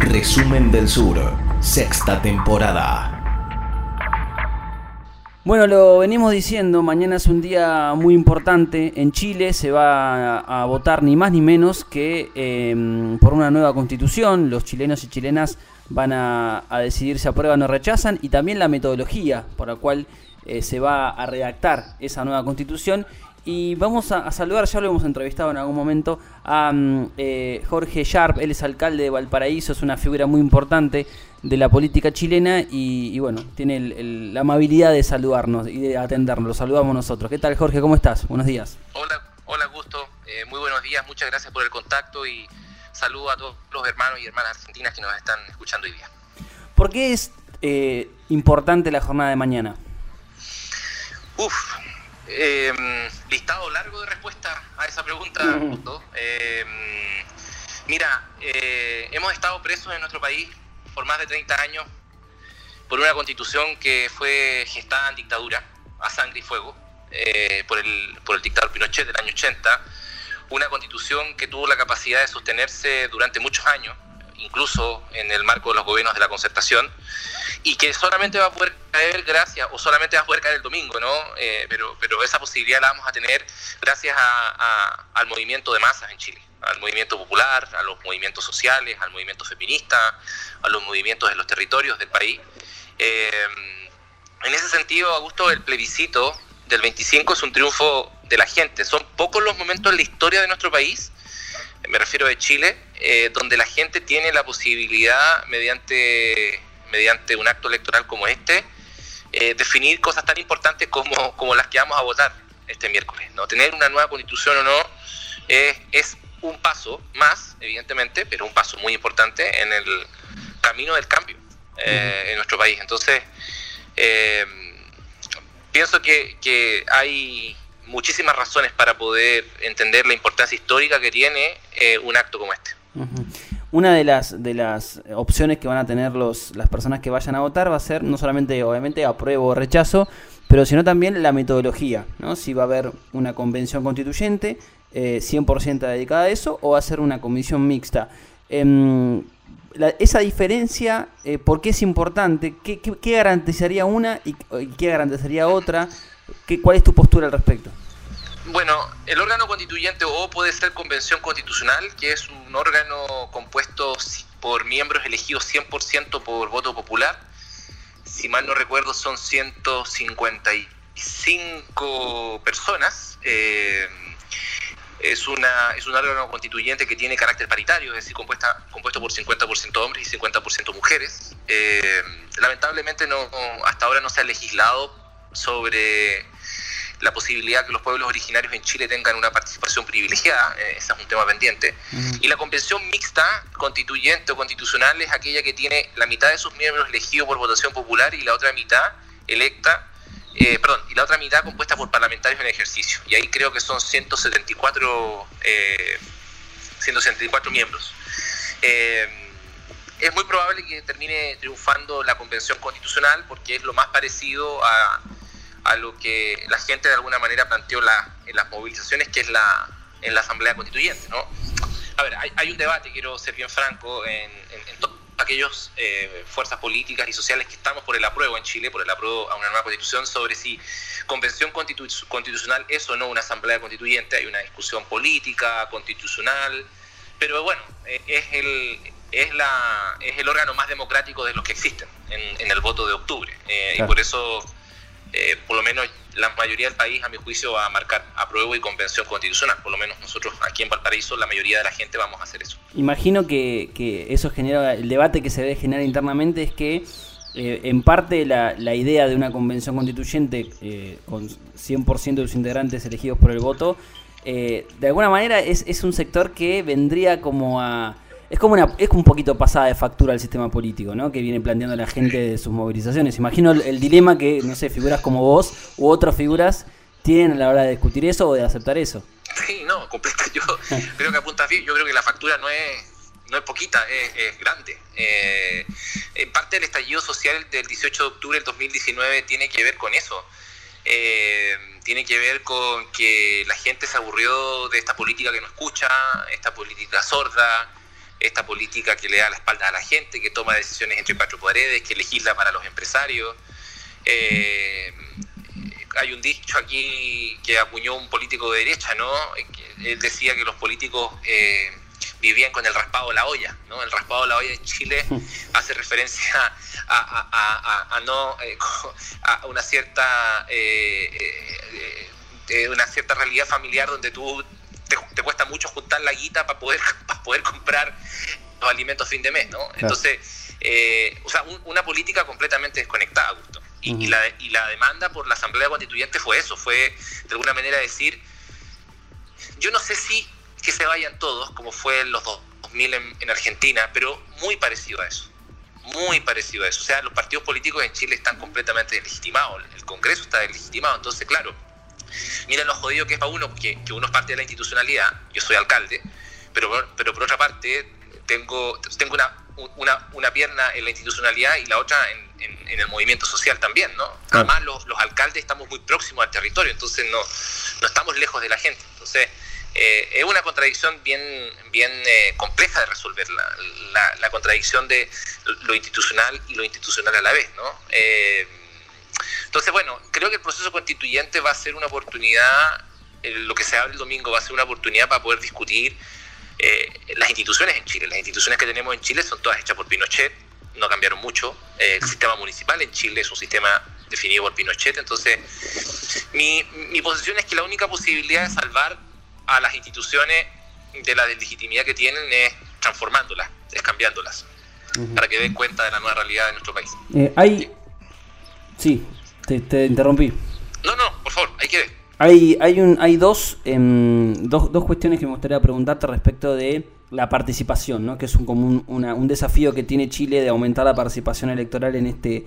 Resumen del Sur, sexta temporada. Bueno, lo venimos diciendo, mañana es un día muy importante. En Chile se va a, votar ni más ni menos que em, por una nueva constitución. Los chilenos y chilenas van a, decidir si aprueban o rechazan y también la metodología por la cual eh, se va a redactar esa nueva constitución y vamos a, saludar, ya lo hemos entrevistado en algún momento, a mm, eh, Jorge Sharp, él es alcalde de Valparaíso, es una figura muy importante de la política chilena y, bueno, tiene la amabilidad de saludarnos y de atendernos, lo saludamos nosotros. ¿Qué tal Jorge? ¿Cómo estás? Buenos días. Hola, hola Gusto, eh, muy buenos días, muchas gracias por el contacto y saludo a todos los hermanos y hermanas argentinas que nos están escuchando hoy día. ¿Por qué es eh, importante la jornada de mañana? Uf, eh, listado largo de respuesta a esa pregunta, em, mira, eh, hemos estado presos en nuestro país por más de 30 años por una constitución que fue gestada en dictadura, a sangre y fuego, eh, por, el, por el dictador Pinochet del año 80, una constitución que tuvo la capacidad de sostenerse durante muchos años, incluso en el marco de los gobiernos de la concertación, y que solamente va a poder caer gracias, o solamente va a poder caer el domingo, ¿no? Eh, pero, pero esa posibilidad la vamos a tener gracias al movimiento de masas en Chile, al movimiento popular, a los movimientos sociales, al movimiento feminista, a los movimientos de los territorios del país. Eh, en ese sentido, Augusto, el plebiscito del 25 es un triunfo de la gente. Son pocos los momentos en la historia de nuestro país, me refiero de Chile, eh, donde la gente tiene la posibilidad, mediante mediante un acto electoral como este, eh, definir cosas tan importantes como, como las que vamos a votar este miércoles. ¿no? Tener una nueva constitución o no es un paso más, evidentemente, pero un paso muy importante en el camino del cambio eh, en nuestro país. Entonces, eh, pienso que, que, hay muchísimas razones para poder entender la importancia histórica que tiene un acto como este. Una de las, de las opciones que van a tener los, las personas que vayan a votar va a ser no solamente, obviamente, apruebo o rechazo, pero sino también la metodología, ¿no? Si va a haber una convención constituyente eh, 100% dedicada a eso o va a ser una comisión mixta. Em, esa diferencia, eh, ¿por qué es importante? ¿Qué, qué, garantizaría una y, qué garantizaría otra? ¿Qué, ¿Cuál es tu postura al respecto? Bueno, el órgano constituyente o puede ser convención constitucional, que es un órgano compuesto por miembros elegidos 100% por voto popular. Si mal no recuerdo, son 155 personas. Eh, es, una, es un órgano constituyente que tiene carácter paritario, es decir, compuesta, compuesto por 50% hombres y 50% mujeres. Eh, lamentablemente no, hasta ahora no se ha legislado sobre la posibilidad que los pueblos originarios en Chile tengan una participación privilegiada, eh, ese es un tema pendiente. Y la convención mixta, constituyente o constitucional, es aquella que tiene la mitad de sus miembros elegidos por votación popular y la otra mitad electa, eh, perdón, y la otra mitad compuesta por parlamentarios en ejercicio. Y ahí creo que son 174, 174 eh, miembros. es muy probable que termine triunfando la convención constitucional porque es lo más parecido a a lo que la gente de alguna manera planteó la, en las movilizaciones, que es la, en la Asamblea Constituyente. ¿no? A ver, hay, un debate, quiero ser bien franco, en, en, todas aquellas eh, fuerzas políticas y sociales que estamos por el apruebo en Chile, por el apruebo a una nueva constitución, sobre si convención constitucional es o no una asamblea constituyente. Hay una discusión política, constitucional, pero bueno, eh, es el, es, la, es el órgano más democrático de los que existen en, en el voto de octubre. Eh, y por eso eh, por lo menos la mayoría del país, a mi juicio, va a marcar apruebo y convención constitucional. Por lo menos nosotros aquí en Valparaíso, la mayoría de la gente vamos a hacer eso. Imagino que, que eso genera, el debate que se debe generar internamente es que eh, en parte la, la, idea de una convención constituyente eh, con 100% de sus integrantes elegidos por el voto, de alguna manera es, es un sector que vendría como a es como una es un poquito pasada de factura al sistema político, ¿no? Que viene planteando la gente de sus movilizaciones. Imagino el, dilema que, no sé, figuras como vos u otras figuras tienen a la hora de discutir eso o de aceptar eso. Sí, no, completo. Yo creo que apunta bien. Yo creo que la factura no es no es poquita, es, grande. Eh, en parte del estallido social del 18 de octubre del 2019 tiene que ver con eso. Eh, tiene que ver con que la gente se aburrió de esta política que no escucha, esta política sorda, esta política que le da la espalda a la gente, que toma decisiones entre cuatro paredes, que legisla para los empresarios. Eh, hay un dicho aquí que acuñó un político de derecha, ¿no? Él decía que los políticos eh, vivían con el raspado de la olla, ¿no? El raspado de la olla en Chile hace referencia a, no eh, a una cierta una cierta realidad familiar donde tú te, cuesta mucho juntar la guita para poder, para poder comprar los alimentos fin de mes, ¿no? Entonces, eh, o sea, una política completamente desconectada, Augusto. Y, la, y la demanda por la Asamblea Constituyente fue eso, fue de alguna manera decir, yo no sé si que se vayan todos, como fue en los 2000 en, en Argentina, pero muy parecido a eso muy parecido a eso. O sea, los partidos políticos en Chile están completamente deslegitimados, el Congreso está deslegitimado, entonces, claro, Mira lo jodido que es para uno, que, uno es parte de la institucionalidad, yo soy alcalde, pero, pero por otra parte tengo, tengo una, una, una pierna en la institucionalidad y la otra en, el movimiento social también, ¿no? Además los, los, alcaldes estamos muy próximos al territorio, entonces no, no estamos lejos de la gente. Entonces eh, es una contradicción bien, bien eh, compleja de resolver, la, la, contradicción de lo institucional y lo institucional a la vez, ¿no? Eh, entonces, bueno, creo que el proceso constituyente va a ser una oportunidad, eh, lo que se abre el domingo va a ser una oportunidad para poder discutir eh, las instituciones en Chile. Las instituciones que tenemos en Chile son todas hechas por Pinochet, no cambiaron mucho. Eh, el sistema municipal en Chile es un sistema definido por Pinochet. Entonces, mi, mi posición es que la única posibilidad de salvar a las instituciones de la deslegitimidad que tienen es transformándolas, es cambiándolas, para que den cuenta de la nueva realidad de nuestro país. hay... Sí, te, interrumpí. No, no, por favor, hay que ver. Hay, hay, un, hay dos, em, dos, dos, cuestiones que me gustaría preguntarte respecto de la participación, ¿no? que es un, como un, un desafío que tiene Chile de aumentar la participación electoral en este,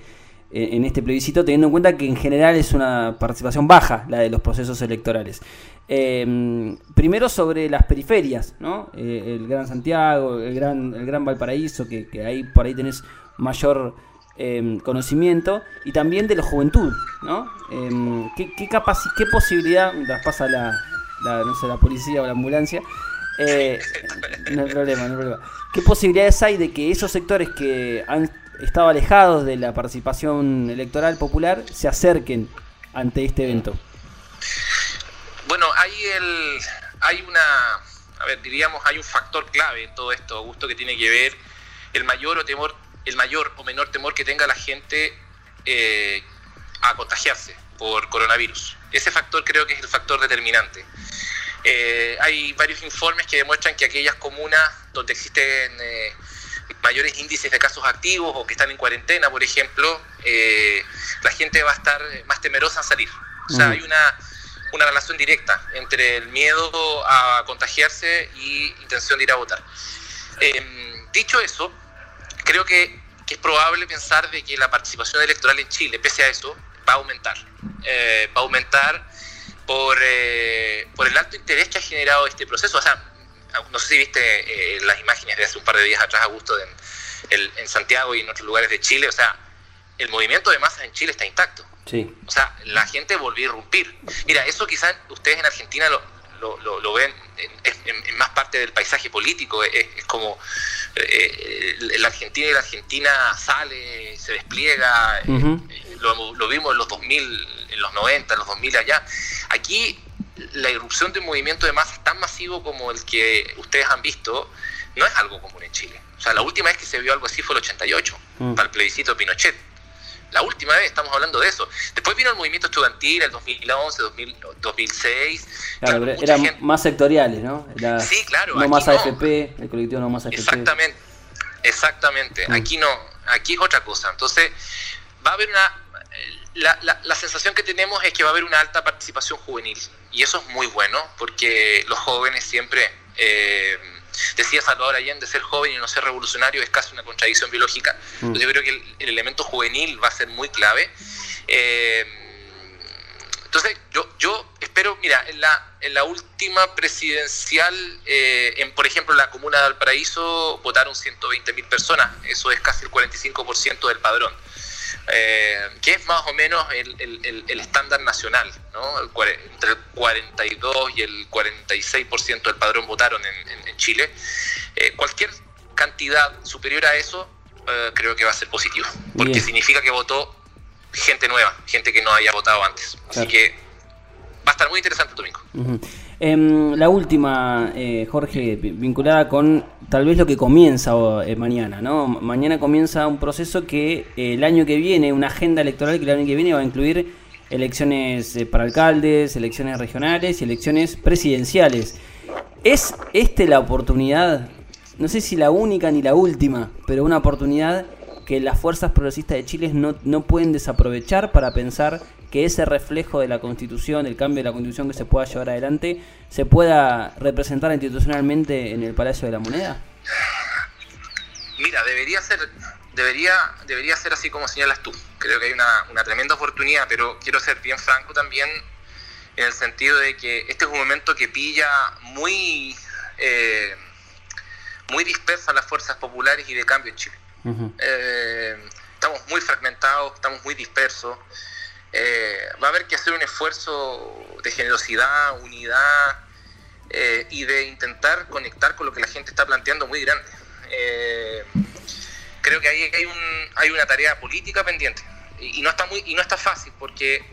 en este plebiscito, teniendo en cuenta que en general es una participación baja la de los procesos electorales. Em, primero sobre las periferias, ¿no? Eh, el Gran Santiago, el Gran, el Gran Valparaíso, que, que ahí por ahí tenés mayor Em, conocimiento y también de la juventud, ¿no? Eh, ¿qué, qué, ¿Qué posibilidad, pasa la, no sé, la policía o la ambulancia, eh, no hay problema, no hay problema. ¿Qué posibilidades hay de que esos sectores que han estado alejados de la participación electoral popular se acerquen ante este evento? Bueno, hay el, hay una, a ver, diríamos, hay un factor clave en todo esto, Augusto, que tiene que ver el mayor o temor el mayor o menor temor que tenga la gente eh, a contagiarse por coronavirus. Ese factor creo que es el factor determinante. Eh, hay varios informes que demuestran que aquellas comunas donde existen eh, mayores índices de casos activos o que están en cuarentena, por ejemplo, la gente va a estar más temerosa a salir. O sea, hay una, una relación directa entre el miedo a contagiarse y intención de ir a votar. dicho eso, creo que, es probable pensar de que la participación electoral en Chile, pese a eso, va a aumentar. Eh, va a aumentar por, eh, por el alto interés que ha generado este proceso. O sea, no sé si viste eh, las imágenes de hace un par de días atrás, a gusto en, en Santiago y en otros lugares de Chile. O sea, el movimiento de masas en Chile está intacto. Sí. O sea, la gente volvió a irrumpir. Mira, eso quizás ustedes en Argentina lo, lo, lo, ven en, más parte del paisaje político. Es, como eh, la Argentina y la Argentina sale, se despliega, eh, lo, vimos en los 2000, en los 90, en los 2000 allá. Aquí la irrupción de un movimiento de masas tan masivo como el que ustedes han visto no es algo común en Chile. O sea, la última vez que se vio algo así fue el 88, mm. para el plebiscito Pinochet la última vez estamos hablando de eso. Después vino el movimiento estudiantil, el 2011, 2006. Claro, eran más sectoriales, ¿no? sí, claro. No más AFP, el colectivo no más AFP. Exactamente, exactamente. Mm. Aquí no, aquí es otra cosa. Entonces, va a haber una... La, la, sensación que tenemos es que va a haber una alta participación juvenil. Y eso es muy bueno, porque los jóvenes siempre... Eh, Decía Salvador Allende, ser joven y no ser revolucionario es casi una contradicción biológica. Mm. Yo creo que el, elemento juvenil va a ser muy clave. Eh, entonces, yo, yo espero, mira, en la, en la última presidencial, eh, en, por ejemplo, en la comuna de Valparaíso, votaron 120 mil personas. Eso es casi el 45% del padrón. Eh, que es más o menos el, el, estándar nacional, ¿no? entre el 42 y el 46% del padrón votaron en, en Chile. Eh, cualquier cantidad superior a eso, eh, creo que va a ser positivo. Porque significa que votó gente nueva, gente que no haya votado antes. Así que va a estar muy interesante el domingo. Em, la última, eh, Jorge, vinculada con tal vez lo que comienza eh, mañana, ¿no? Mañana comienza un proceso que el año que viene, una agenda electoral que el año que viene va a incluir elecciones para alcaldes, elecciones regionales y elecciones presidenciales. ¿Es este la oportunidad, no sé si la única ni la última, pero una oportunidad que las fuerzas progresistas de Chile no, no pueden desaprovechar para pensar que ese reflejo de la Constitución, el cambio de la Constitución que se pueda llevar adelante, se pueda representar institucionalmente en el Palacio de la Moneda? Mira, debería ser, debería, debería ser así como señalas tú. Creo que hay una, una tremenda oportunidad, pero quiero ser bien franco también en el sentido de que este es un momento que pilla muy, eh, muy dispersas las fuerzas populares y de cambio en Chile. Eh, estamos muy fragmentados, estamos muy dispersos. Eh, va a haber que hacer un esfuerzo de generosidad, unidad y de intentar conectar con lo que la gente está planteando muy grande. creo que ahí hay, un, hay una tarea política pendiente y, no está muy y no está fácil porque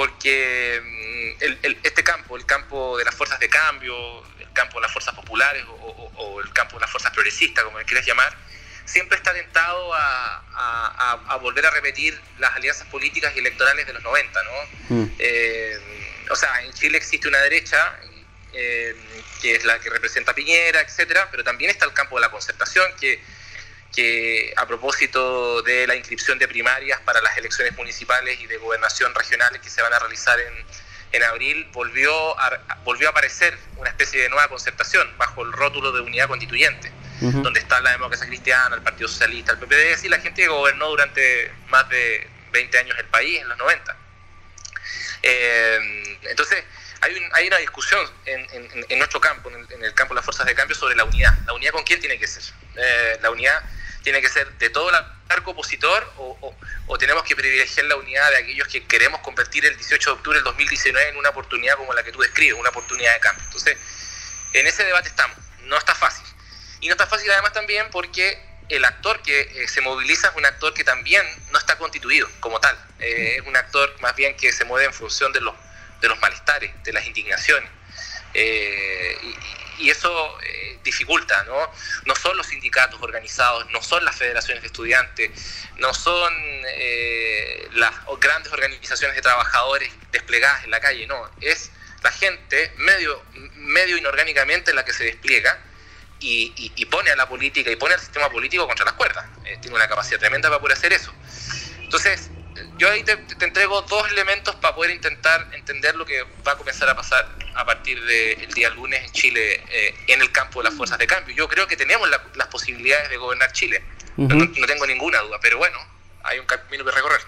porque mm, este campo, el campo de las fuerzas de cambio, el campo de las fuerzas populares o, el campo de las fuerzas progresistas, como le quieras llamar, siempre está tentado a, volver a repetir las alianzas políticas y electorales de los 90, ¿no? Mm. Eh, o sea, en Chile existe una derecha eh, que es la que representa a Piñera, etcétera, pero también está el campo de la concertación que que a propósito de la inscripción de primarias para las elecciones municipales y de gobernación regionales que se van a realizar en, en abril, volvió a, volvió a aparecer una especie de nueva concertación bajo el rótulo de unidad constituyente, donde está la democracia cristiana, el Partido Socialista, el PPD y la gente que gobernó durante más de 20 años el país, en los 90. Eh, entonces, hay, hay, una discusión en, en, nuestro campo, en el, campo de las fuerzas de cambio, sobre la unidad. ¿La unidad con quién tiene que ser? Eh, la unidad tiene que ser de todo el arco opositor o, o, tenemos que privilegiar la unidad de aquellos que queremos convertir el 18 de octubre del 2019 en una oportunidad como la que tú describes, una oportunidad de cambio. Entonces, en ese debate estamos. No está fácil. Y no está fácil además también porque el actor que eh, se moviliza es un actor que también no está constituido como tal. Eh, es un actor más bien que se mueve en función de los, de los malestares, de las indignaciones. Eh, y, eso eh, dificulta, ¿no? No son los sindicatos organizados, no son las federaciones de estudiantes, no son las grandes organizaciones de trabajadores desplegadas en la calle, no, es la gente medio, medio inorgánicamente la que se despliega y, y, pone a la política y pone al sistema político contra las cuerdas. tiene una capacidad tremenda para poder hacer eso. Entonces, yo ahí te, entrego dos elementos para poder intentar entender lo que va a comenzar a pasar a partir del día lunes en Chile eh, en el campo de las fuerzas de cambio. Yo creo que tenemos las posibilidades de gobernar Chile, no, tengo ninguna duda, pero bueno, hay un camino que recorrer.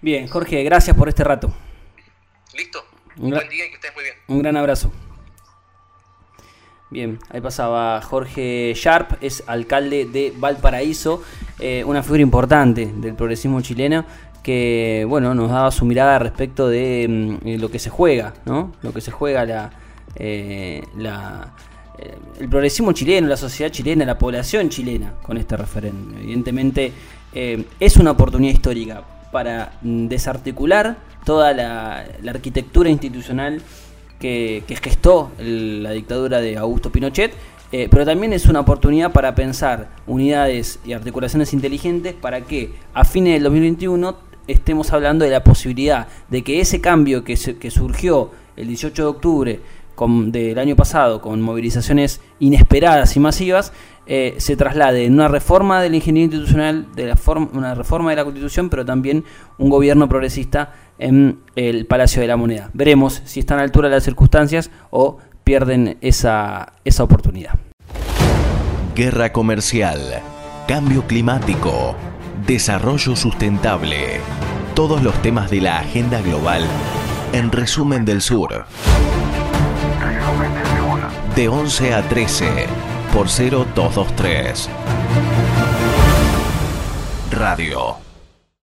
Bien, Jorge, gracias por este rato. Listo, un buen día y que estés muy bien. Un gran abrazo. Bien, ahí pasaba Jorge Sharp, es alcalde de Valparaíso, eh, una figura importante del progresismo chileno que bueno nos daba su mirada respecto de mm, eh, lo que se juega, ¿no? Lo que se juega la, eh, la el progresismo chileno, la sociedad chilena, la población chilena con este referéndum. Evidentemente es una oportunidad histórica para mm, desarticular toda la, la arquitectura institucional que, gestó la dictadura de Augusto Pinochet, eh, pero también es una oportunidad para pensar unidades y articulaciones inteligentes para que a fines del 2021 estemos hablando de la posibilidad de que ese cambio que, que surgió el 18 de octubre del año pasado con movilizaciones inesperadas y masivas eh, se traslade en una reforma de la ingeniería institucional, de la forma, una reforma de la constitución, pero también un gobierno progresista en el Palacio de la Moneda. Veremos si están a altura de las circunstancias o pierden esa, esa oportunidad. Guerra comercial, cambio climático, desarrollo sustentable, todos los temas de la agenda global en resumen del sur. De 11 a 13 por 0223. Radio